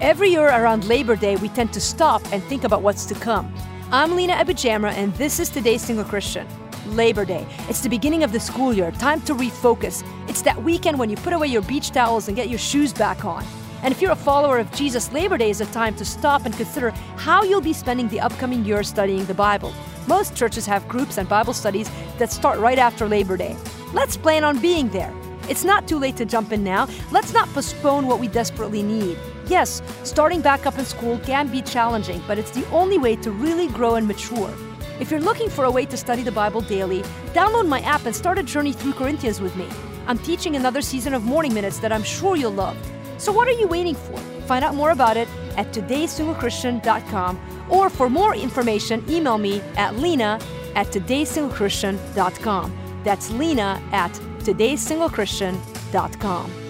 Every year around Labor Day, we tend to stop and think about what's to come. I'm Lina AbuJamra, and this is today's Single Christian. Labor Day. It's the beginning of the school year, time to refocus. It's that weekend when you put away your beach towels and get your shoes back on. And if you're a follower of Jesus, Labor Day is a time to stop and consider how you'll be spending the upcoming year studying the Bible. Most churches have groups and Bible studies that start right after Labor Day. Let's plan on being there. It's not too late to jump in now. Let's not postpone what we desperately need. Yes, starting back up in school can be challenging, but it's the only way to really grow and mature. If you're looking for a way to study the Bible daily, download my app and start a journey through Corinthians with me. I'm teaching another season of Morning Minutes that I'm sure you'll love. So what are you waiting for? Find out more about it at todaysinglechristian.com or for more information, email me at lina at todaysinglechristian.com. That's lina at todaysinglechristian.com.